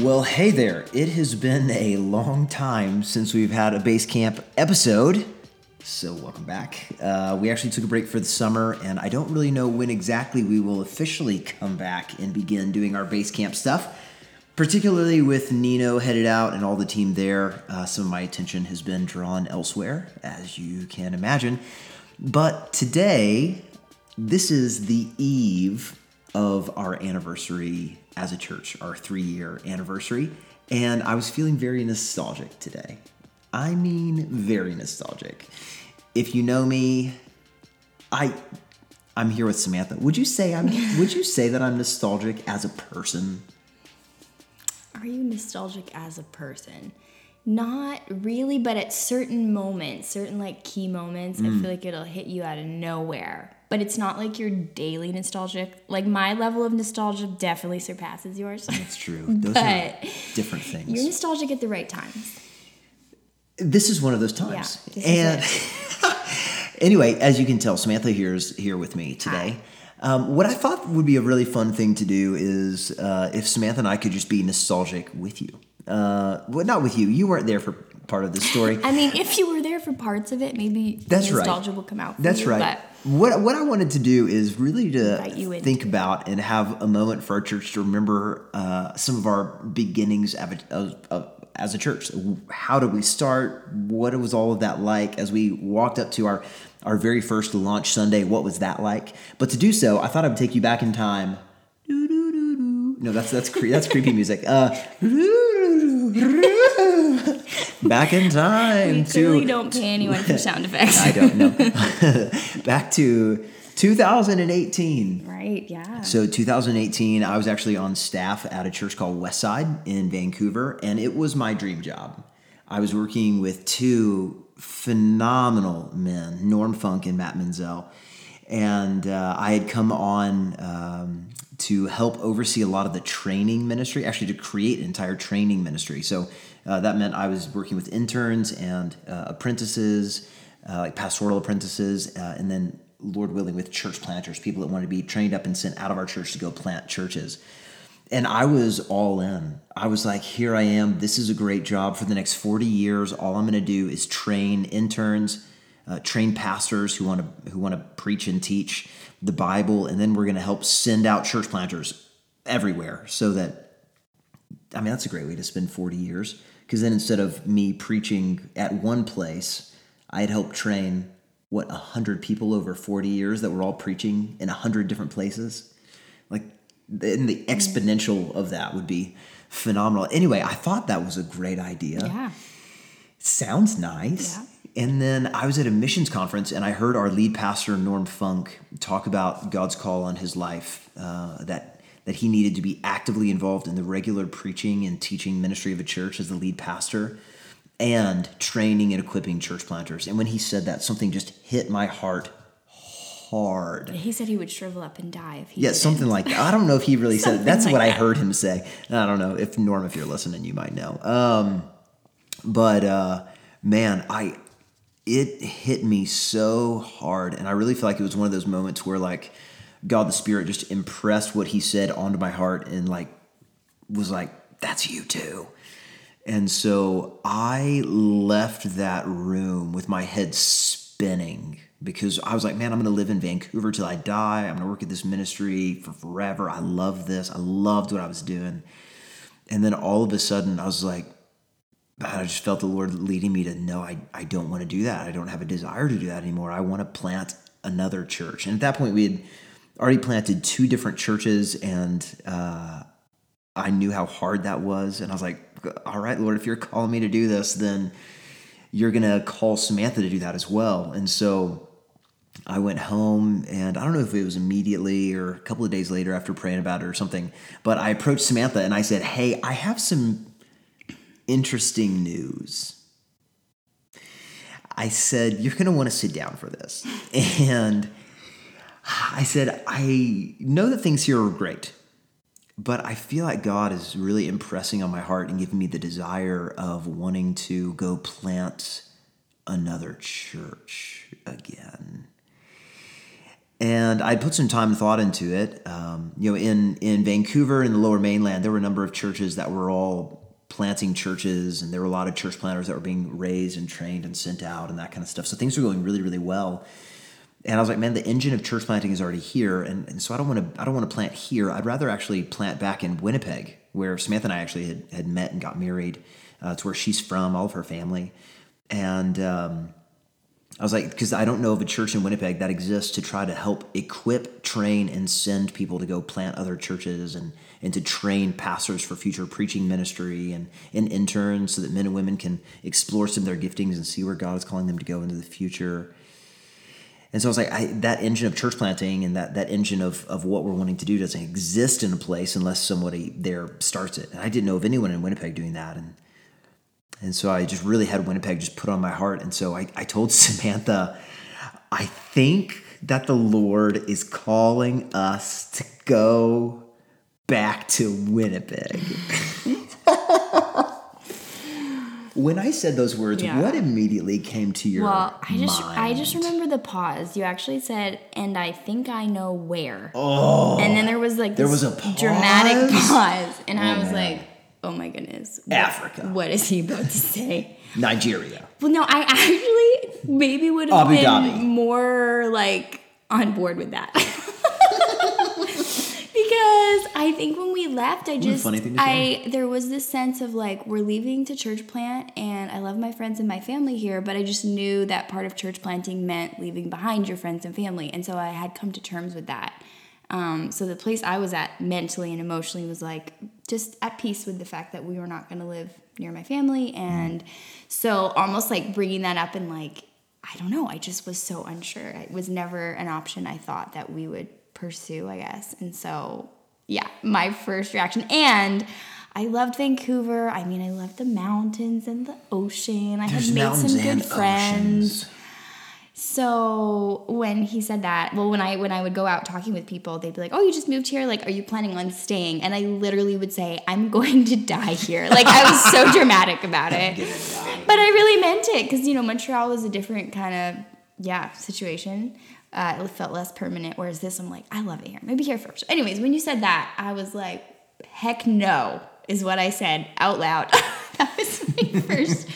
Well, hey there. It has been a long time since we've had a base camp episode. So, welcome back. Uh, we actually took a break for the summer, and I don't really know when exactly we will officially come back and begin doing our base camp stuff. Particularly with Nino headed out and all the team there, uh, some of my attention has been drawn elsewhere, as you can imagine. But today, this is the eve of our anniversary as a church, our three year anniversary, and I was feeling very nostalgic today. I mean, very nostalgic. If you know me, I I'm here with Samantha. Would you say I'm would you say that I'm nostalgic as a person? Are you nostalgic as a person? Not really, but at certain moments, certain like key moments, I mm. feel like it'll hit you out of nowhere. But it's not like you're daily nostalgic. Like my level of nostalgia definitely surpasses yours. That's true. Those are different You're nostalgic at the right times. This is one of those times. Yeah, and anyway, as you can tell, Samantha here is here with me today. Um, what I thought would be a really fun thing to do is uh, if Samantha and I could just be nostalgic with you. Uh, well, not with you. You weren't there for part of the story. I mean, if you were there for parts of it, maybe That's right. nostalgia will come out. For That's you, right. But What what I wanted to do is really to think about and have a moment for our church to remember uh, some of our beginnings of, of, of, as a church. How did we start? What was all of that like as we walked up to our our very first launch Sunday? What was that like? But to do so, I thought I would take you back in time. No, that's that's cre- that's creepy music. Uh, back in time we to clearly don't pay anyone for sound effects. I don't know. Back to 2018. right? Yeah. So 2018, I was actually on staff at a church called Westside in Vancouver, and it was my dream job. I was working with two phenomenal men, Norm Funk and Matt Menzel, and uh, I had come on um, to help oversee a lot of the training ministry, actually to create an entire training ministry. So uh, that meant I was working with interns and uh, apprentices, uh, like pastoral apprentices, uh, and then Lord willing, with church planters, people that wanted to be trained up and sent out of our church to go plant churches. And I was all in. I was like, here I am. This is a great job for the next 40 years. All I'm going to do is train interns, uh, train pastors who want to who want to preach and teach the Bible, and then we're going to help send out church planters everywhere so that I mean, that's a great way to spend 40 years. Because then instead of me preaching at one place, I had helped train, what, 100 people over 40 years that were all preaching in 100 different places. Like, and the exponential of that would be phenomenal. Anyway, I thought that was a great idea. yeah. Sounds nice. Yeah. And then I was at a missions conference and I heard our lead pastor Norm Funk talk about God's call on his life uh, that that he needed to be actively involved in the regular preaching and teaching ministry of a church as the lead pastor and training and equipping church planters. And when he said that, something just hit my heart hard. He said he would shrivel up and die if he Yeah, didn't. something like that. I don't know if he really said it. That's like what I heard him say. I don't know if Norm, if you're listening, you might know. Um, but uh, man, I it hit me so hard, and I really feel like it was one of those moments where like God the Spirit just impressed what He said onto my heart, and like was like, "That's you too." And so I left that room with my head spinning because I was like, man, I'm going to live in Vancouver till I die. I'm going to work at this ministry for forever. I love this. I loved what I was doing. And then all of a sudden, I was like, I just felt the Lord leading me to no, I, I don't want to do that. I don't have a desire to do that anymore. I want to plant another church. And at that point, we had already planted two different churches and, uh, I knew how hard that was. And I was like, all right, Lord, if you're calling me to do this, then you're going to call Samantha to do that as well. And so I went home, and I don't know if it was immediately or a couple of days later after praying about it or something, but I approached Samantha and I said, Hey, I have some interesting news. I said, You're going to want to sit down for this. And I said, I know that things here are great, but I feel like God is really impressing on my heart and giving me the desire of wanting to go plant another church again. and I put some time and thought into it. Um, you know, in in Vancouver in the Lower Mainland, there were a number of churches that were all planting churches, and there were a lot of church planters that were being raised and trained and sent out and that kind of stuff. So things were going really, really well. And I was like, man, the engine of church planting is already here, and, and so I don't want to I don't want to plant here. I'd rather actually plant back in Winnipeg, where Samantha and I actually had, had met and got married. Uh, it's where she's from, all of her family, and. Um, I was like, because I don't know of a church in Winnipeg that exists to try to help equip, train, and send people to go plant other churches and, and to train pastors for future preaching ministry and, and interns so that men and women can explore some of their giftings and see where God is calling them to go into the future. And so I was like, I, that engine of church planting and that, that engine of, of what we're wanting to do doesn't exist in a place unless somebody there starts it. And I didn't know of anyone in Winnipeg doing that. And and so I just really had Winnipeg just put on my heart. And so I, I told Samantha, I think that the Lord is calling us to go back to Winnipeg. when I said those words, Yeah. what immediately came to your mind? Well, I just mind? I just remember the pause. You actually said, "And I think I know where." Oh. And then there was like There was a dramatic pause? pause, and I Oh, was man. like, "Oh my goodness, what- Africa. What is he about to say?" Nigeria. Well, no, I actually maybe would have been more like on board with that. because I think when we left, I just funny thing to I there was this sense of like we're leaving to church plant and I love my friends and my family here, but I just knew that part of church planting meant leaving behind your friends and family. And so I had come to terms with that. Um, so the place I was at mentally and emotionally was like just at peace with the fact that we were not going to live near my family, and so almost like bringing that up and like I don't know, I just was so unsure. It was never an option I thought that we would pursue, I guess, and so yeah, my first reaction and. I loved Vancouver. I mean, I loved the mountains and the ocean. I There's had made some good friends. oceans. So when he said that, well, when I when I would go out talking with people, they'd be like, "Oh, you just moved here. Like, are you planning on staying?" And I literally would say, "I'm going to die here." Like I was so dramatic about it, but I really meant it because you know Montreal was a different kind of yeah situation. Uh, it felt less permanent, whereas this, I'm like, I love it here. Maybe here first. Anyways, when you said that, I was like, "Heck no!" is what I said out loud. that was my first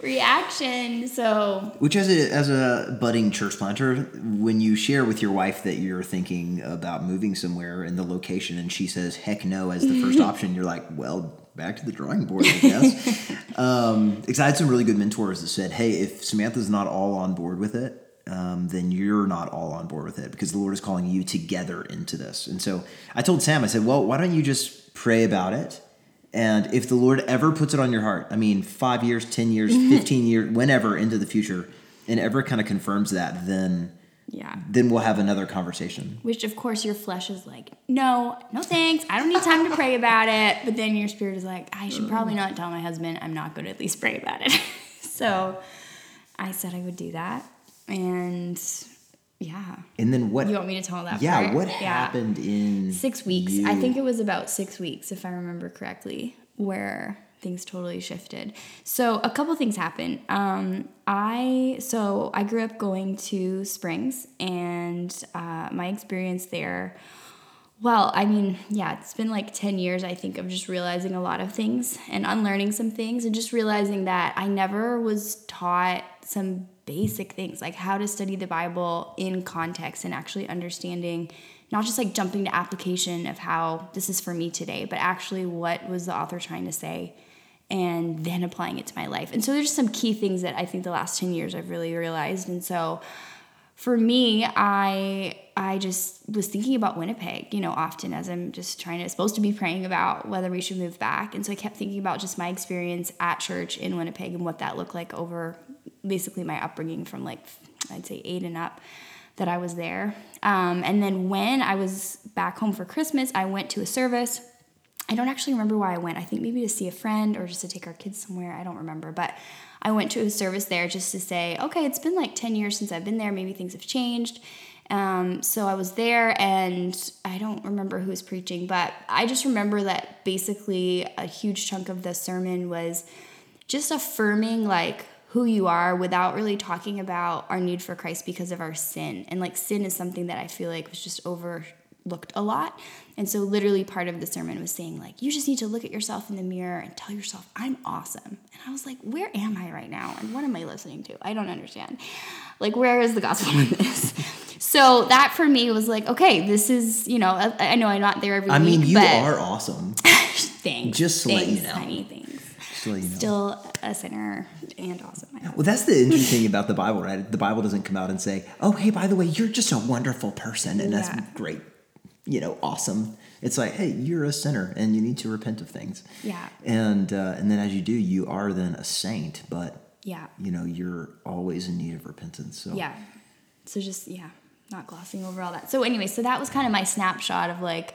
reaction. So Which, as a as a budding church planter, when you share with your wife that you're thinking about moving somewhere in the location, and she says "heck no" as the first option, you're like, "Well, back to the drawing board, I guess." um, because I had some really good mentors that said, "Hey, if Samantha's not all on board with it." Um, then you're not all on board with it because the Lord is calling you together into this. And so I told Sam, I said, well, why don't you just pray about it? And if the Lord ever puts it on your heart, I mean, five years, 10 years, 15 years, whenever into the future, and ever kind of confirms that, then yeah. then we'll have another conversation. Which, of course, your flesh is like, no, no thanks. I don't need time to pray about it. But then your spirit is like, I should probably not tell my husband. I'm not going to at least pray about it. so I said I would do that. And yeah. And then what? You want me to tell that yeah, part? what Yeah. happened in Six weeks. I think it was about six weeks, if I remember correctly, where things totally shifted. So a couple things happened. Um, I so I grew up going to Springs, and uh, my experience there. Well, I mean, yeah, it's been like 10 years, I think, of just realizing a lot of things and unlearning some things, and just realizing that I never was taught some basic things like how to study the Bible in context and actually understanding not just like jumping to application of how this is for me today, but actually what was the author trying to say and then applying it to my life. And so there's some key things that I think the last 10 years I've really realized. And so for me, I I just was thinking about Winnipeg, you know, often as I'm just trying to supposed to be praying about whether we should move back. And so I kept thinking about just my experience at church in Winnipeg and what that looked like over basically my upbringing from like I'd say eight and up that I was there. Um, and then when I was back home for Christmas, I went to a service. I don't actually remember why I went. I think maybe to see a friend or just to take our kids somewhere. I don't remember. But I went to a service there just to say, okay, it's been like 10 years since I've been there. Maybe things have changed. Um, so I was there and I don't remember who was preaching, but I just remember that basically a huge chunk of the sermon was just affirming like who you are without really talking about our need for Christ because of our sin. And like sin is something that I feel like was just overlooked a lot. And so literally part of the sermon was saying like you just need to look at yourself in the mirror and tell yourself I'm awesome. And I was like, where am I right now? And what am I listening to? I don't understand. Like where is the gospel in this? So that for me was like, okay, this is, you know, I, I know I'm not there every I week. mean, you but are awesome. thanks. just to let you know. honey, thanks. Let you know. Still a sinner and awesome. Well, that's the interesting thing about the Bible, right? The Bible doesn't come out and say, "Oh, hey, by the way, you're just a wonderful person, and that's great, you know, awesome." It's like, "Hey, you're a sinner, and you need to repent of things." Yeah. And uh, and then as you do, you are then a saint, but Yeah. you know, you're always in need of repentance. So Yeah. So just yeah, not glossing over all that. So anyway, so that was kind of my snapshot of like,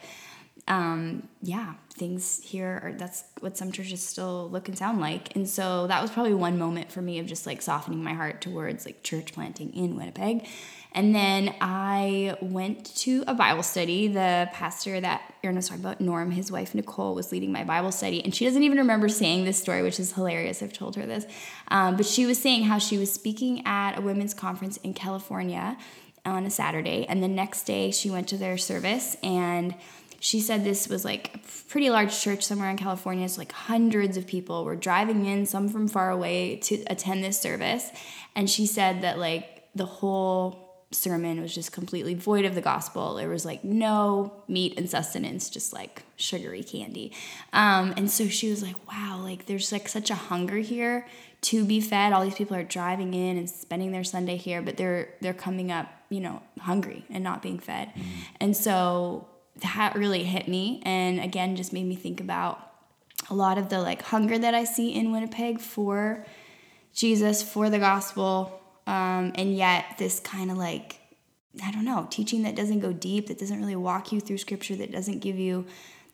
um, yeah, things here are that's what some churches still look and sound like. And so that was probably one moment for me of just like softening my heart towards like church planting in Winnipeg. And then I went to a Bible study. The pastor that Aaron was talking about, Norm, his wife Nicole, was leading my Bible study. And she doesn't even remember saying this story, which is hilarious. I've told her this. Um, but she was saying how she was speaking at a women's conference in California on a Saturday. And the next day she went to their service and she said this was like a pretty large church somewhere in California. So like hundreds of people were driving in, some from far away, to attend this service. And she said that like the whole sermon was just completely void of the gospel. There was like no meat and sustenance, just like sugary candy. Um, and so she was like, wow, like there's like such a hunger here to be fed. All these people are driving in and spending their Sunday here, but they're they're coming up, you know, hungry and not being fed. And so that really hit me and again just made me think about a lot of the like hunger that I see in Winnipeg for Jesus, for the gospel, um, and yet this kind of like I don't know, teaching that doesn't go deep, that doesn't really walk you through scripture, that doesn't give you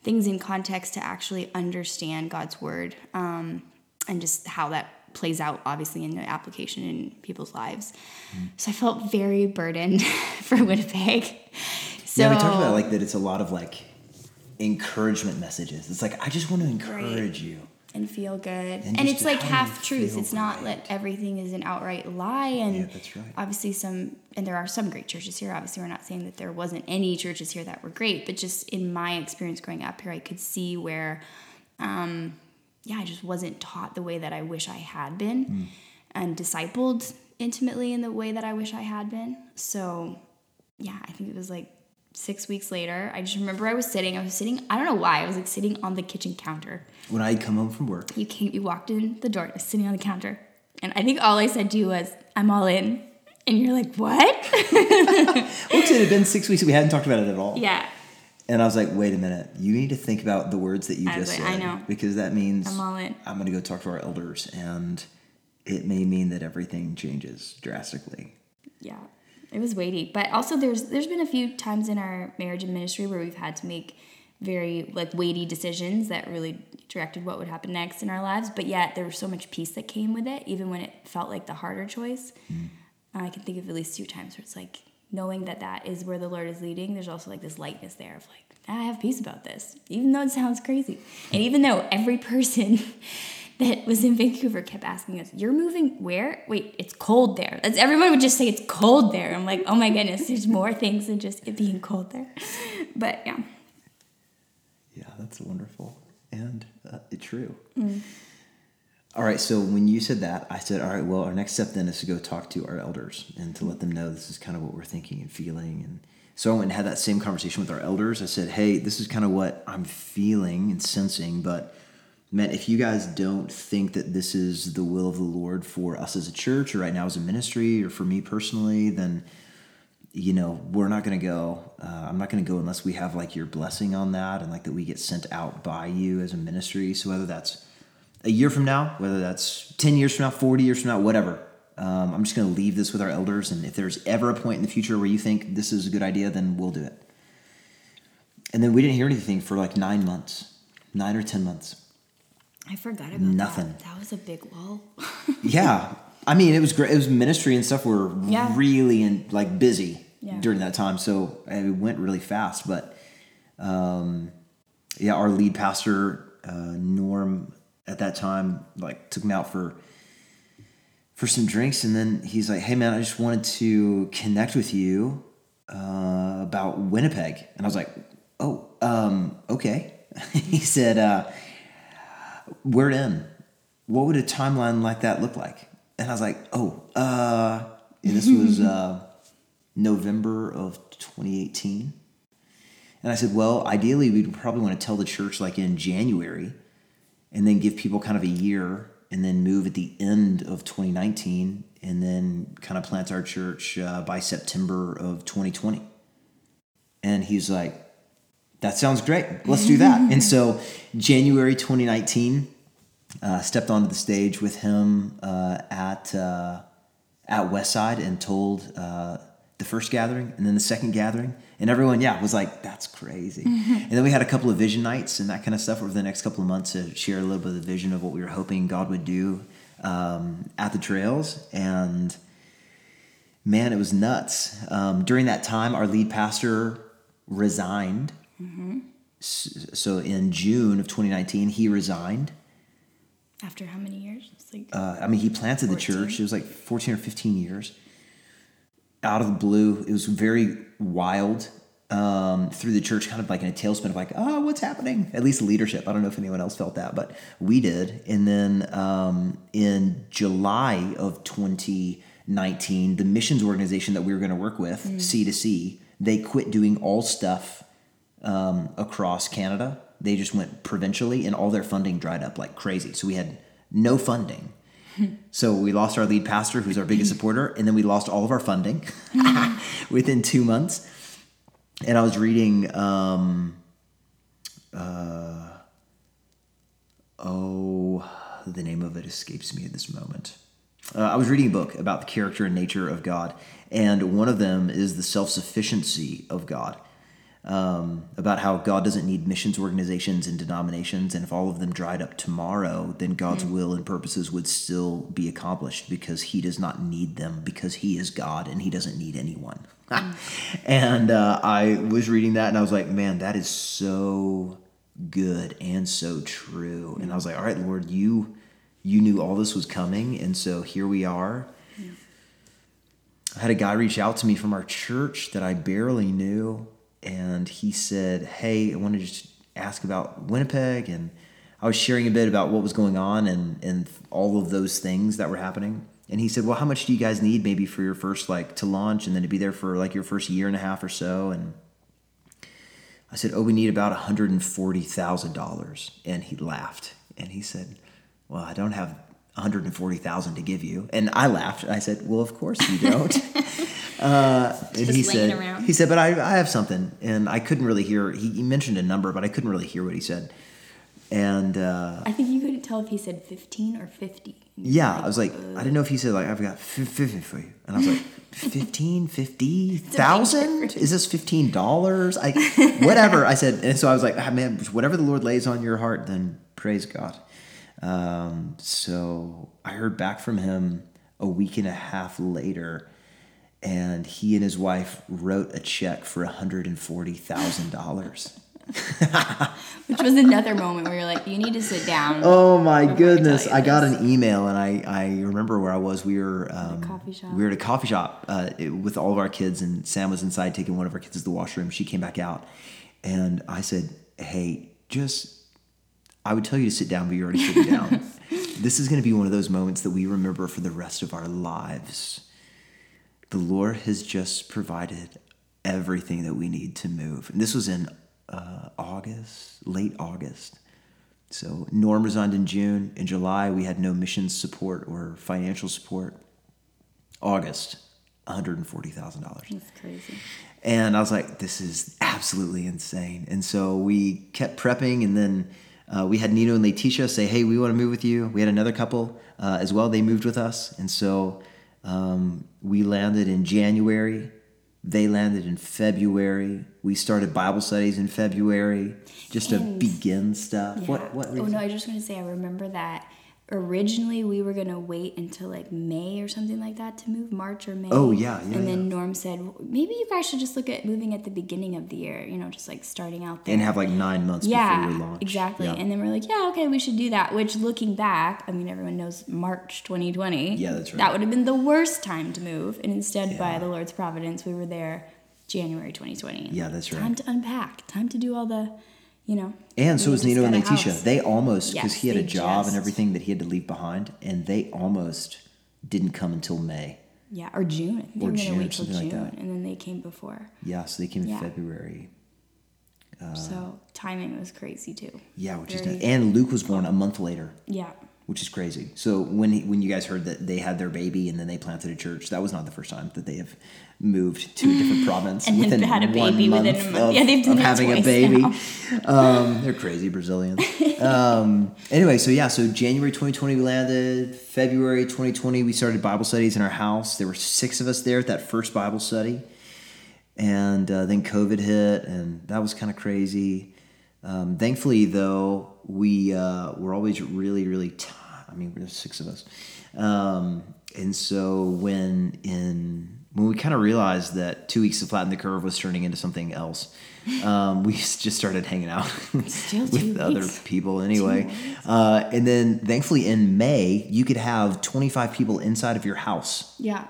things in context to actually understand God's word, um, and just how that plays out obviously in the application in people's lives. So I felt very burdened for Winnipeg. So yeah, we talked about like that. It's a lot of like encouragement messages. It's like I just want to encourage you. and feel good. And And, it's like half truth. It's not that everything is an outright lie. And Yeah, that's right. obviously some and there are some great churches here. Obviously we're not saying that there wasn't any churches here that were great, but just in my experience growing up here, I could see where um yeah, I just wasn't taught the way that I wish I had been Hmm. and discipled intimately in the way that I wish I had been. So yeah, I think it was like six weeks later. I just remember I was sitting, I was sitting, I don't know why, I was like sitting on the kitchen counter When I come home from work, you came, you walked in the door, I was sitting on the counter, and I think all I said to you was, "I'm all in," and you're like, "What?" well, it had been six weeks. We hadn't talked about it at all. yeah, And I was like, wait a minute. You need to think about the words that you I just like, I said. know. Because that means I'm all in. I'm going to go talk to our elders, and it may mean that everything changes drastically. yeah, it was weighty, but also there's there's been a few times in our marriage and ministry where we've had to make very like weighty decisions that really directed what would happen next in our lives. But yet there was so much peace that came with it, even when it felt like the harder choice. Mm-hmm. I can think of at least two times where it's like knowing that that is where the Lord is leading. There's also like this lightness there of like I have peace about this, even though it sounds crazy, and even though every person that was in Vancouver kept asking us, "You're moving where? Wait, it's cold there." That's everyone would just say it's cold there. I'm like, oh my goodness, there's more things than just it being cold there. But yeah, Yeah, that's wonderful and uh, true. Mm. All right, so when you said that, I said, all right, well, our next step then is to go talk to our elders and to let them know this is kind of what we're thinking and feeling. And so I went and had that same conversation with our elders. I said, hey, this is kind of what I'm feeling and sensing, but man, if you guys don't think that this is the will of the Lord for us as a church or right now as a ministry or for me personally, then you know we're not going to go uh, i'm not going to go unless we have like your blessing on that and like that we get sent out by you as a ministry. So whether that's a year from now whether that's 10 years from now 40 years from now whatever um, i'm just going to leave this with our elders. And if there's ever a point in the future where you think this is a good idea then we'll do it. And then we didn't hear anything for like nine months nine or ten months I forgot about Nothing. That. that was a big wall. yeah i mean it was great it was ministry and stuff were Yeah. really in like busy Yeah. during that time so it went really fast but um yeah our lead pastor uh norm at that time like took me out for for some drinks, and then he's like, "Hey man, I just wanted to connect with you uh, about Winnipeg," and I was like, "Oh, um, okay." he said, uh, "We're in. What would a timeline like that look like?" And I was like, "Oh, uh," and this was uh, November of 2018. And I said, "Well, ideally, we'd probably want to tell the church like in January." and then give people kind of a year and then move at the end of 2019 and then kind of plant our church uh, by September of 2020. And he's like, that sounds great. Let's do that. and so January 2019, uh, stepped onto the stage with him uh, at uh, at Westside and told uh, the first gathering and then the second gathering. And everyone yeah was like that's crazy. And then we had a couple of vision nights and that kind of stuff over the next couple of months to share a little bit of the vision of what we were hoping god would do um, at the trails. And man it was nuts. Um, during that time our lead pastor resigned. S- so in june of 2019 he resigned After how many years? It's like uh, I mean, he planted the church. It was like 14 or 15 years. Out of the blue, it was very wild. Um, through the church, kind of like in a tailspin of like, oh, what's happening? At least leadership. I don't know if anyone else felt that, but we did. And then um, in July of 2019, the missions organization that we were going to work with, C2C, they quit doing all stuff um, across Canada. They just went provincially, and all their funding dried up like crazy. So we had no funding. So we lost our lead pastor, who's our biggest supporter, and then we lost all of our funding within two months. And I was reading, um, uh, oh, the name of it escapes me at this moment. Uh, I was reading a book about the character and nature of God, and one of them is the self sufficiency of God. Um, about how God doesn't need missions organizations and denominations, and if all of them dried up tomorrow, then God's will and purposes would still be accomplished because He does not need them because He is God and He doesn't need anyone. and uh, I was reading that and I was like, man, that is so good and so true. And I was like, all right, Lord, you you knew all this was coming, and so here we are. I had a guy reach out to me from our church that I barely knew, and he said, Hey, I wanted to just ask about Winnipeg. And I was sharing a bit about what was going on and, and all of those things that were happening. And he said, Well, how much do you guys need maybe for your first, like, to launch and then to be there for like your first year and a half or so? And I said, Oh, we need about $140,000. And he laughed and he said, Well, I don't have 140,000 to give you. And I laughed. I said, Well, of course you don't. uh, and he said, around. He said, But I, I have something. And I couldn't really hear. He, he mentioned a number, but I couldn't really hear what he said. And uh, I think you couldn't tell if he said 15 or 50. yeah, I was like, I didn't know if he said, like, I've got 50 for you. And I was like, 15, 50,000? Is this $15? I, whatever. I said, and so I was like, ah, man, whatever the Lord lays on your heart, then praise God. Um, so I heard back from him a week and a half later, and he and his wife wrote a check for $140,000. Which was another moment where you're like, you need to sit down. Oh my Before I goodness! I got an email and I, I remember where I was. We were um, coffee shop. We were at a coffee shop uh, it- with all of our kids, and Sam was inside taking one of our kids to the washroom. She came back out, and I said, "Hey, just I would tell you to sit down, but you're already sitting down. this is going to be one of those moments that we remember for the rest of our lives. The Lord has just provided everything that we need to move. And this was in uh, August, late August. So Norm resigned in June. In July, we had no mission support or financial support. August, $140,000. That's crazy. And I was like, this is absolutely insane. And so we kept prepping, and then uh, we had Nino and Letitia say, hey, we want to move with you. We had another couple uh, as well. They moved with us. And so um, we landed in January. They landed in February. We started Bible studies in February just to begin stuff. Yeah. What? What? oh no, I just want to say I remember that originally we were gonna wait until like May or something like that to move, March or May. Oh, yeah, yeah, And then Norm said maybe you guys should just look at moving at the beginning of the year. You know, just like starting out there And have like nine months yeah, before we launch. exactly. Yeah. And then we're like, yeah, okay, we should do that. Which, looking back, I mean, everyone knows March 2020. Yeah, that's right. That would have been the worst time to move, and instead, by the Lord's providence, we were there January 2020. Yeah, that's right. Time to unpack. Time to do all the, you know. And so was just Nino and Letitia. house. They almost because Yes, he had a job and everything that he had to leave behind, and they almost didn't come until May. Yeah, or June. They Or June, wait till something June, like that. and then they came before. Yeah, so they came in February. Uh. so timing was crazy too. Yeah, which is Very- nuts. and Luke was born a month later, Yeah. Which is crazy. So when he, when you guys heard that they had their baby and then they planted a church, that was not the first time that they have moved to a different province And then had a one baby within a month month. Of, Yeah, they've done of having a baby. Um, they're crazy Brazilians. um, anyway, so yeah, so January 2020 we landed. February 2020 we started Bible studies in our house. There were six of us there at that first Bible study, and uh, then COVID hit, and that was kind of crazy. Um, thankfully, though, we uh, were always really, really. T- I mean, there's six of us, um, and so when in when we kind of realized that two weeks to flatten the curve was turning into something else, um, we just started hanging out with other weeks. people anyway. Uh, and then, thankfully, in May, you could have 25 people inside of your house Yeah.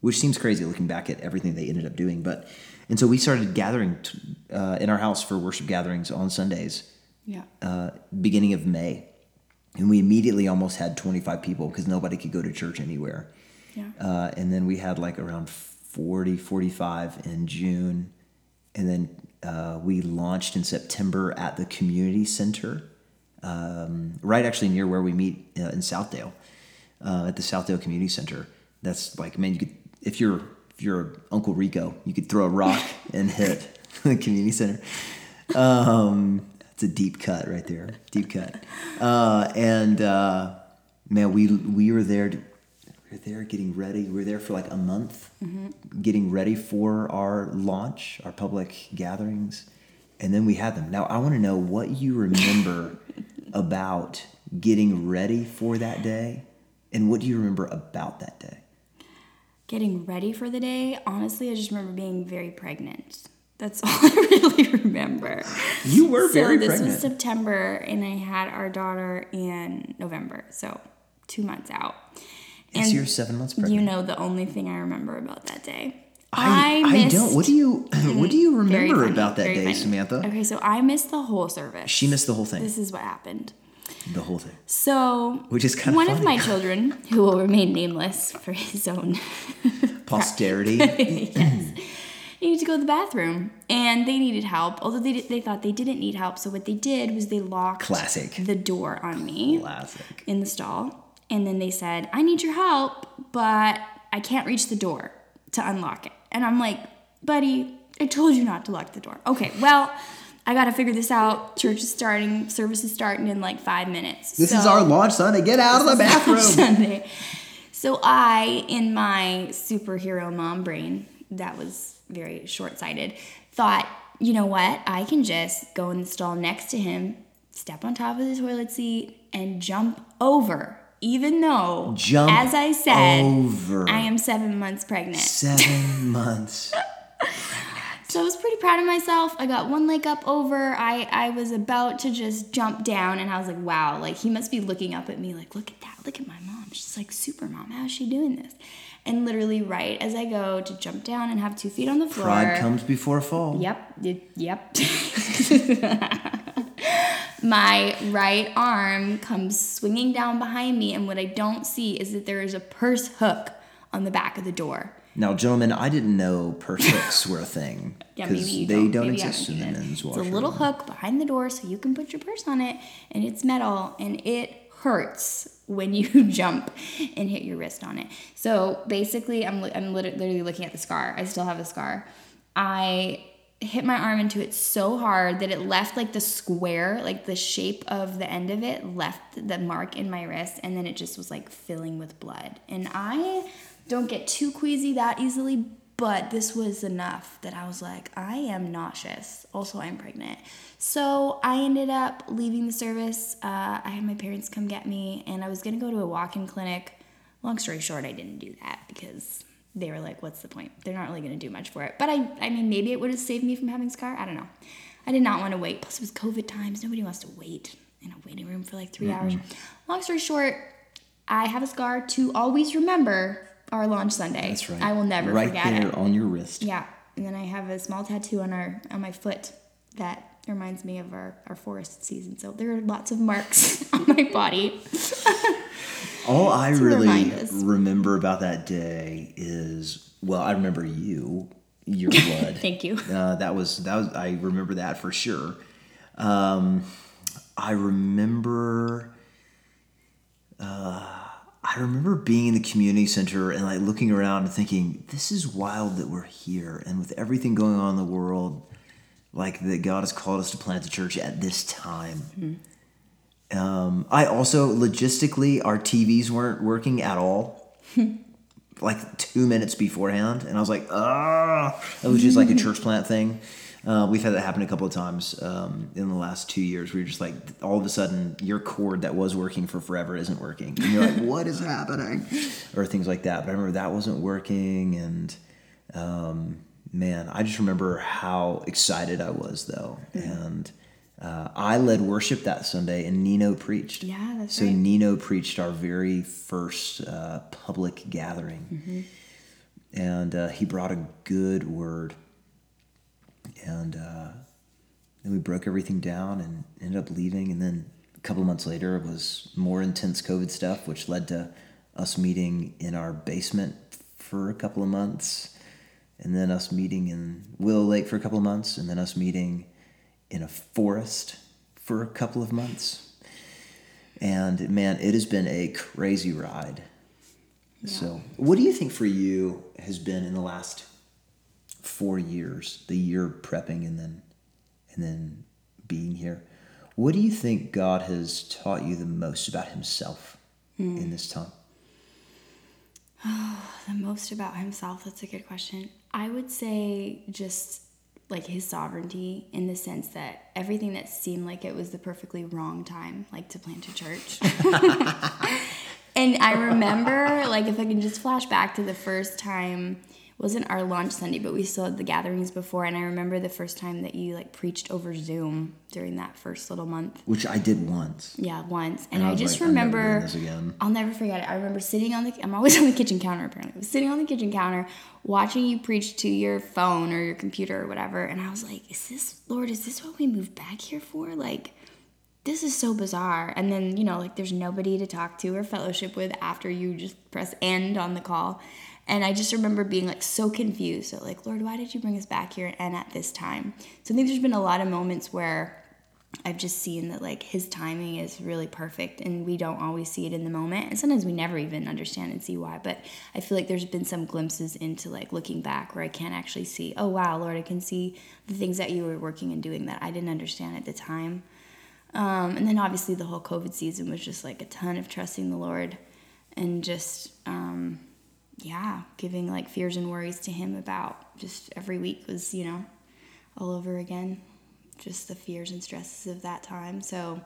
which seems crazy looking back at everything they ended up doing. But and so we started gathering t- uh, in our house for worship gatherings on Sundays, Yeah. uh, beginning of May, and we immediately almost had 25 people because nobody could go to church anywhere. Yeah. Uh, and then we had like around 40, 45 in June, and then uh, we launched in September at the community center, um, right actually near where we meet uh, in Southdale, uh, at the Southdale Community Center. That's like, man, you could if you're if you're Uncle Rico, you could throw a rock and hit the community center. Um, it's a deep cut right there, deep cut. Uh, and uh, man, we we were there. To, we were there getting ready. We were there for like a month, getting ready for our launch, our public gatherings, and then we had them. Now I want to know what you remember about getting ready for that day, and what do you remember about that day? Getting ready for the day, honestly, I just remember being very pregnant. That's all I really remember. You were very pregnant. so very this pregnant. was September, and I had our daughter in November, so two months out. And you're seven months pregnant. You know the only thing I remember about that day. I, I, missed, don't. What do you What do you remember funny, about that day, funny. Samantha? Okay, so I missed the whole service. She missed the whole thing. This is what happened. The whole thing. So, Which is kinda one of my children, who will remain nameless for his own Posterity. needed to go to the bathroom and they needed help although they, did, they thought they didn't need help so what they did was they locked Classic. the door on me Classic. in the stall and then they said i need your help but i can't reach the door to unlock it and i'm like buddy i told you not to lock the door okay well i gotta figure this out church is starting service is starting in like five minutes This is our launch Sunday. Get out of the bathroom. Sunday. So I, in my superhero mom brain, that was very short-sighted, thought, you know what? I can just go in the stall next to him, step on top of the toilet seat, and jump over. Even though, Jump as I said, over. I am seven months pregnant. Seven months. So I was pretty proud of myself. I got one leg up over. I, I was about to just jump down, and I was like, wow, like he must be looking up at me, like, look at that, look at my mom. She's like super mom. How's she doing this? And literally, right as I go to jump down and have two feet on the floor. Pride comes before a fall. Yep. it- yep. My right arm comes swinging down behind me, and what I don't see is that there is a purse hook on the back of the door. Now, gentlemen, I didn't know purse hooks were a thing because you they don't. don't exist in the it. men's It's a little hook behind the door so you can put your purse on it, and it's metal, and it hurts when you jump and hit your wrist on it. So basically, I'm I'm literally looking at the scar. I still have a scar. I hit my arm into it so hard that it left like the square, like the shape of the end of it left the mark in my wrist, and then it just was like filling with blood. And I don't get too queasy that easily, but this was enough that I was like, I am nauseous. Also, I'm pregnant. So I ended up leaving the service. Uh, I had my parents come get me, and I was gonna go to a walk-in clinic. Long story short, I didn't do that because they were like, "What's the point? They're not really gonna do much for it." But I, I mean, maybe it would have saved me from having scar. I don't know. I did not want to wait. Plus, it was COVID times. Nobody wants to wait in a waiting room for like 3 hours. Long story short, I have a scar to always remember our launch Sunday. That's right. I will never right forget there it. on your wrist. Yeah, and then I have a small tattoo on our on my foot that reminds me of our, our forest season. So there are lots of marks on my body. All I really remember about that day is well, I remember you, your blood. Thank you. Uh, that was that was I remember that for sure. Um, I remember. Uh, I remember being in the community center and like looking around and thinking, "This is wild that we're here." And with everything going on in the world, like that God has called us to plant a church at this time. Um, I also logistically, our TVs weren't working at all. like two minutes beforehand, and I was like, ah, it was just like a church plant thing. Uh, we've had that happen a couple of times um, in the last two years. We're just like, all of a sudden, your cord that was working for forever isn't working, and you're like, what is happening, or things like that. But I remember that wasn't working, and um, man, I just remember how excited I was though, and. Uh, I led worship that Sunday, and Nino preached. Yeah, that's so right. So Nino preached our very first uh, public gathering, Mm-hmm. and uh, he brought a good word. And uh, then we broke everything down and ended up leaving. And then a couple of months later, it was more intense COVID stuff, which led to us meeting in our basement for a couple of months, and then us meeting in Willow Lake for a couple of months, and then us meeting in a forest for a couple of months. And man, it has been a crazy ride. So, what do you think for you has been in the last four years, the year prepping and then and then being here? What do you think God has taught you the most about Himself hmm. in this time? Oh, the most about himself, that's a good question. I would say just like his sovereignty in the sense that everything that seemed like it was the perfectly wrong time, like to plant a church. and I remember, like, if I can just flash back to the first time, it wasn't our launch Sunday, but we still had the gatherings before. And I remember the first time that you like preached over Zoom during that first little month. Which I did once. Yeah, once. And, And I I, just like, I'm never doing remember. I'll never forget it. I remember sitting on the I'm always on the kitchen counter apparently. I was sitting on the kitchen counter watching you preach to your phone or your computer or whatever, and I was like, Is this Lord, is this what we moved back here for? Like this is so bizarre. And then, you know, like there's nobody to talk to or fellowship with after you just press end on the call. And I just remember being like so confused. Like, Lord, why did you bring us back here and at this time? So I think there's been a lot of moments where I've just seen that like his timing is really perfect and we don't always see it in the moment. And sometimes we never even understand and see why. But I feel like there's been some glimpses into like looking back where I can actually see, oh wow, Lord, I can see the things that you were working and doing that I didn't understand at the time. Um, and then obviously the whole COVID season was just like a ton of trusting the Lord and just um, yeah, giving like fears and worries to him about just every week was, you know, all over again. Just the fears and stresses of that time. So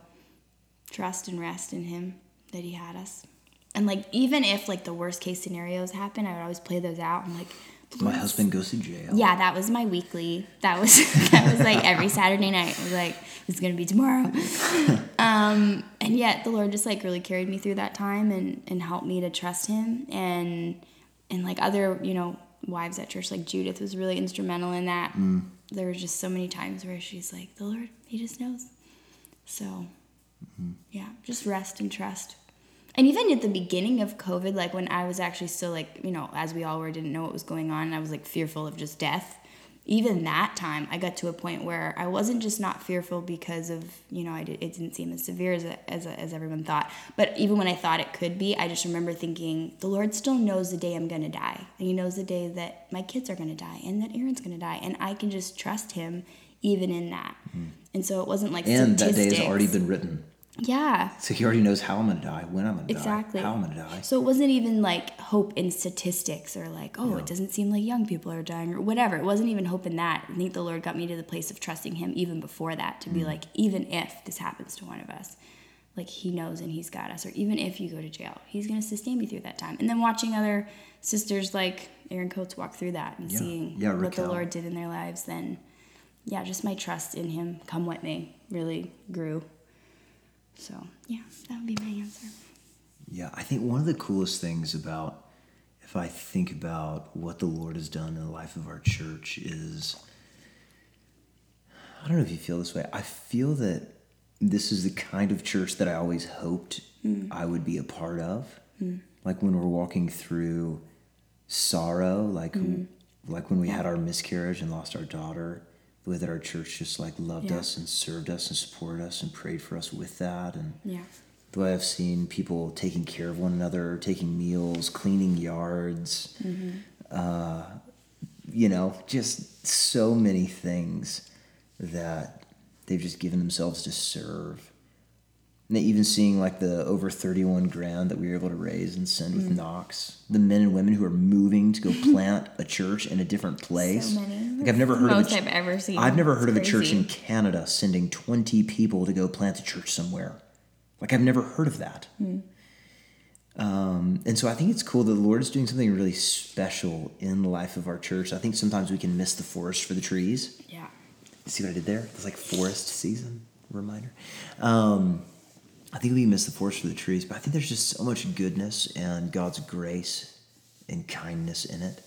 trust and rest in him that he had us. And like even if like the worst case scenarios happen, I would always play those out. I'm like, My husband goes to jail. yeah, that was my weekly. That was that was like every Saturday night. I was like, it's gonna be tomorrow. um, and yet the Lord just like really carried me through that time and and helped me to trust Him and and like other you know wives at church like Judith was really instrumental in that. Mm. There were just so many times where she's like, the Lord, He just knows. So mm-hmm. yeah, just rest and trust. And even at the beginning of COVID, like when I was actually still like, you know, as we all were, didn't know what was going on, and I was like fearful of just death. Even that time, I got to a point where I wasn't just not fearful because of, you know, I did, it didn't seem as severe as, as, as everyone thought. But even when I thought it could be, I just remember thinking, the Lord still knows the day I'm going to die. And He knows the day that my kids are going to die and that Aaron's going to die. And I can just trust Him even in that. Hmm. And so it wasn't like And that day has already been written. Yeah. So he already knows how I'm gonna die, when I'm gonna Exactly. die, how I'm gonna die. So it wasn't even like hope in statistics or like, oh, it doesn't seem like young people are dying or whatever. It wasn't even hope in that. I think the Lord got me to the place of trusting Him even before that to be mm. like, even if this happens to one of us, like He knows and He's got us. Or even if you go to jail, He's going to sustain me through that time. And then watching other sisters like Erin Coates walk through that and Yeah. seeing Yeah, what the Lord did in their lives, then yeah, just my trust in Him, come what may, really grew. So yeah, that would be my answer. Yeah, I think one of the coolest things about, if I think about what the Lord has done in the life of our church, is I don't know if you feel this way. I feel that this is the kind of church that I always hoped mm. I would be a part of. Mm. Like when we're walking through sorrow, like mm. like when we had our miscarriage and lost our daughter, way that our church just like loved Yeah. us and served us and supported us and prayed for us with that and Yeah. the way I've seen people taking care of one another, taking meals, cleaning yards, uh, you know, just so many things that they've just given themselves to serve. And even seeing like the over 31 grand that we were able to raise and send with Knox, the men and women who are moving to go plant a church in a different place. So. Like I've never heard Most of a ch- I've ever seen. I've never It's heard of a church in Canada sending 20 people to go plant a church somewhere. Like, I've never heard of that. Hmm. Um, and so I think it's cool that the Lord is doing something really special in the life of our church. I think sometimes we can miss the forest for the trees. Yeah. See what I did there? It's like forest season reminder. Um, I think we miss the forest for the trees, but I think there's just so much goodness and God's grace and kindness in it.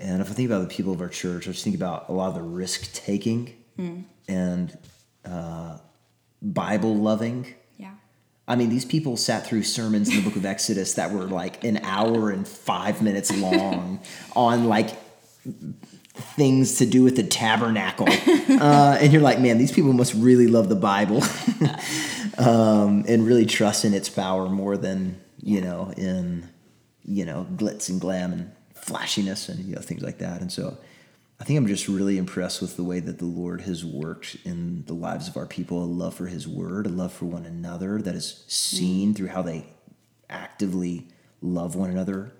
And if I think about the people of our church, I just think about a lot of the risk taking and uh, Bible loving. Yeah. I mean, these people sat through sermons in the book of Exodus that were like an hour and five minutes long on like things to do with the tabernacle. Uh, and you're like, man, these people must really love the Bible um, and really trust in its power more than, you know, in, you know, glitz and glam and flashiness and, you know, things like that. And so I think I'm just really impressed with the way that the Lord has worked in the lives of our people, a love for his word, a love for one another that is seen through how they actively love one another.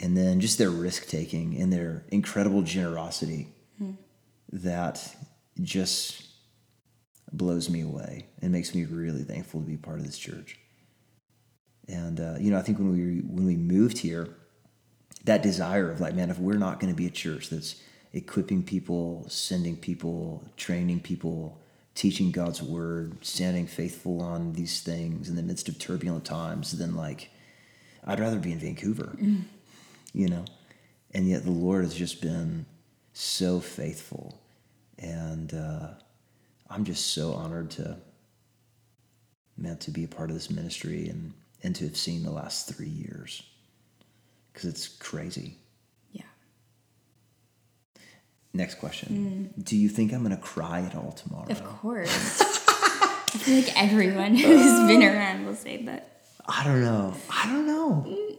And then just their risk taking and their incredible generosity that just blows me away and makes me really thankful to be part of this church. And uh, you know, I think when we when we moved here, that desire of like, man, if we're not going to be a church that's equipping people, sending people, training people, teaching God's word, standing faithful on these things in the midst of turbulent times, then like, I'd rather be in Vancouver, you know? And yet the Lord has just been so faithful. And uh, I'm just so honored to, meant to be a part of this ministry and, and to have seen the last three years because it's crazy. Yeah. Next question. Hmm. Do you think I'm going to cry at all tomorrow? Of course. I feel like everyone who's been uh, around will say that. I don't know. I don't know. Mm.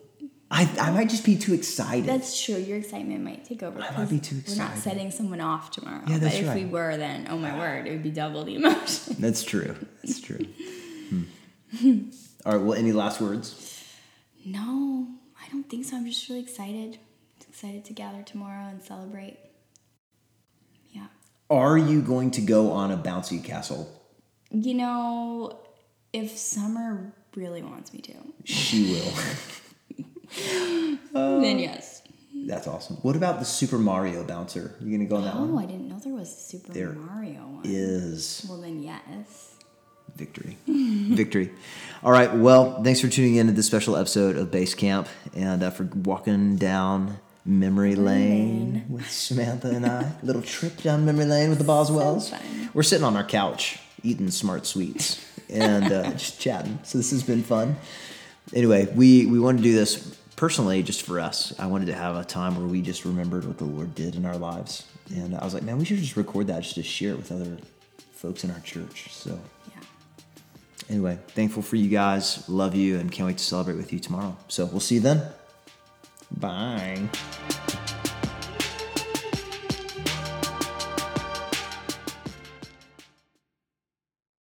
I, I might just be too excited. That's true. Your excitement might take over. I might be too excited. We're not setting someone off tomorrow. Yeah, that's but if right. we were, then oh my word, it would be double the emotion. That's true. That's true. Hmm. All right. Well, any last words? no, I don't think so. I'm just really excited. Excited to gather tomorrow and celebrate. Yeah. Are you going to go on a bouncy castle? You know, if Summer really wants me to, She will. then yes. That's awesome. What about the Super Mario bouncer? You gonna go on that Oh, one? I didn't know there was a Super There Mario one. Is Well, then yes. victory. victory. All right. Well, thanks for tuning in to this special episode of Base Camp and uh, for walking down memory lane, lane. with Samantha and I. Little trip down memory lane with the Boswells. fun. We're sitting on our couch eating smart sweets and uh, just chatting. So this has been fun. Anyway, we we wanted to do this personally just for us. I wanted to have a time where we just remembered what the Lord did in our lives. And I was like, man, we should just record that just to share it with other folks in our church. So Yeah. anyway, thankful for you guys. Love you and can't wait to celebrate with you tomorrow. So we'll see you then. Bye.